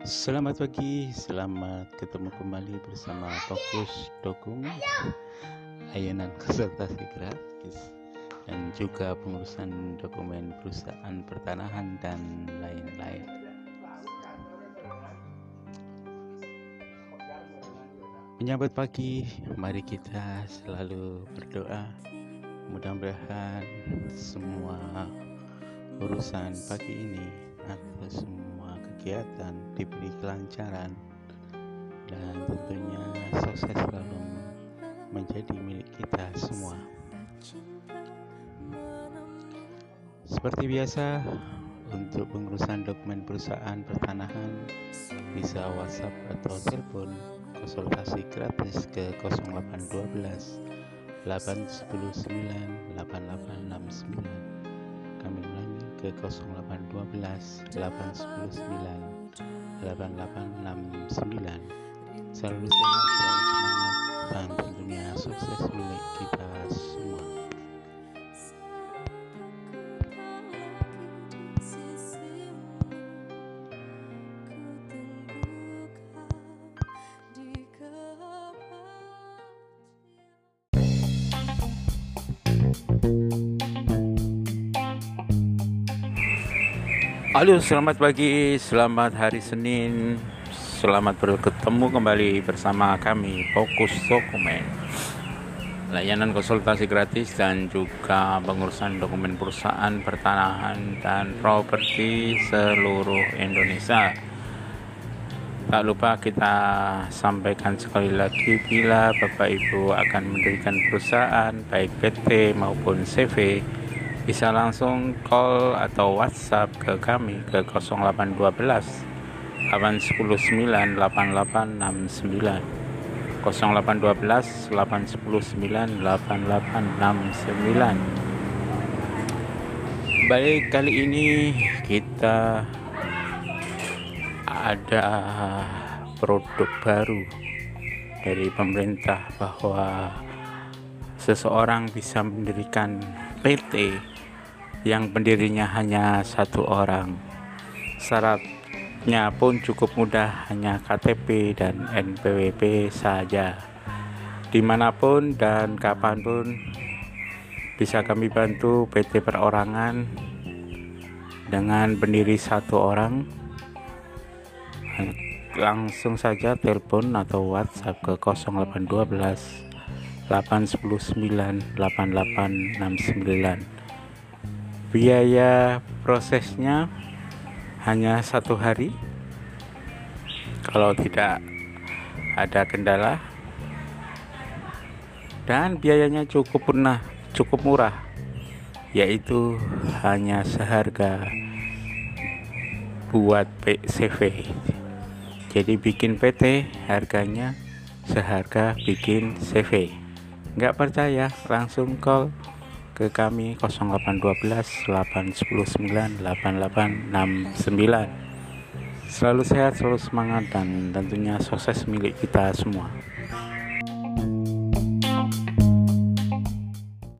Selamat pagi, selamat ketemu kembali bersama Fokus Dokumen Layanan konsultasi gratis Dan juga pengurusan dokumen perusahaan pertanahan dan lain-lain. Menyambut pagi, mari kita selalu berdoa. Mudah-mudahan semua urusan pagi ini atau semua kegiatan diberi kelancaran dan tentunya sukses selalu menjadi milik kita semua. Seperti biasa, untuk pengurusan dokumen perusahaan pertanahan bisa WhatsApp atau telepon konsultasi gratis ke 0812 819 8869 kami ulangi ke 0812 819 8869 selalu sehat selalu semangat dan tentunya sukses milik kita semua Halo, selamat pagi, selamat hari Senin, selamat bertemu kembali bersama kami Fokus Dokumen, layanan konsultasi gratis dan juga pengurusan dokumen perusahaan pertanahan dan properti seluruh Indonesia. Tak lupa kita sampaikan sekali lagi bila Bapak Ibu akan mendirikan perusahaan baik PT maupun CV bisa langsung call atau WhatsApp ke kami ke 0812 819 8869 0812 819 8869 Baik kali ini kita ada produk baru dari pemerintah bahwa seseorang bisa mendirikan PT yang pendirinya hanya satu orang. Syaratnya pun cukup mudah, hanya KTP dan NPWP saja. Di mana pun dan kapan pun bisa kami bantu PT perorangan dengan pendiri satu orang. Langsung saja telepon atau WhatsApp ke 0812 819 8869 biaya prosesnya hanya satu hari. Kalau tidak ada kendala. Dan biayanya cukup pernah cukup murah yaitu hanya seharga buat PCV jadi bikin PT harganya seharga bikin CV nggak percaya langsung call ke kami 0812 819 8869 selalu sehat selalu semangat dan tentunya sukses milik kita semua